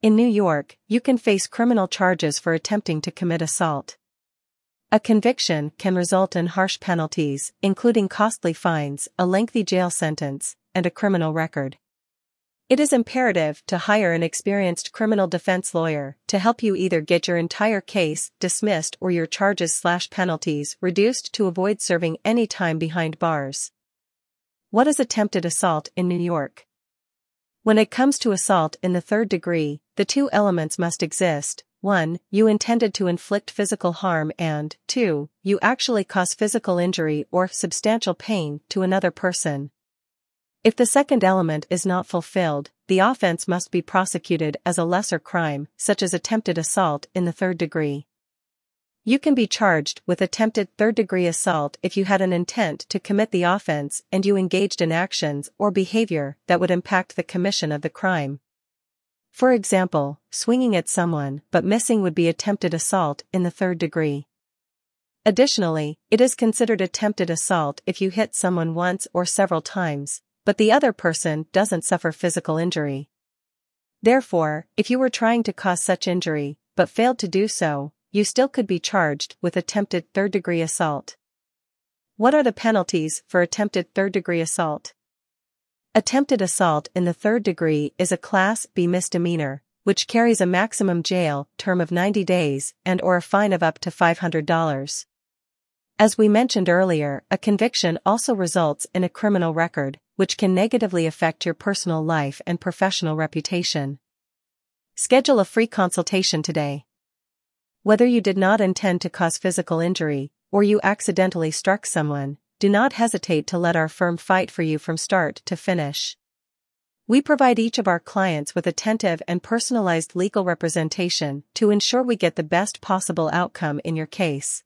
In New York, you can face criminal charges for attempting to commit assault. A conviction can result in harsh penalties, including costly fines, a lengthy jail sentence, and a criminal record. It is imperative to hire an experienced criminal defense lawyer to help you either get your entire case dismissed or your charges slash penalties reduced to avoid serving any time behind bars. What is attempted assault in New York? When it comes to assault in the third degree, the two elements must exist 1. You intended to inflict physical harm and 2. You actually cause physical injury or substantial pain to another person. If the second element is not fulfilled, the offense must be prosecuted as a lesser crime, such as attempted assault in the third degree. You can be charged with attempted third degree assault if you had an intent to commit the offense and you engaged in actions or behavior that would impact the commission of the crime. For example, swinging at someone but missing would be attempted assault in the third degree. Additionally, it is considered attempted assault if you hit someone once or several times, but the other person doesn't suffer physical injury. Therefore, if you were trying to cause such injury, but failed to do so, you still could be charged with attempted third degree assault. What are the penalties for attempted third degree assault? Attempted assault in the third degree is a Class B misdemeanor, which carries a maximum jail term of 90 days and or a fine of up to $500. As we mentioned earlier, a conviction also results in a criminal record, which can negatively affect your personal life and professional reputation. Schedule a free consultation today. Whether you did not intend to cause physical injury, or you accidentally struck someone, do not hesitate to let our firm fight for you from start to finish. We provide each of our clients with attentive and personalized legal representation to ensure we get the best possible outcome in your case.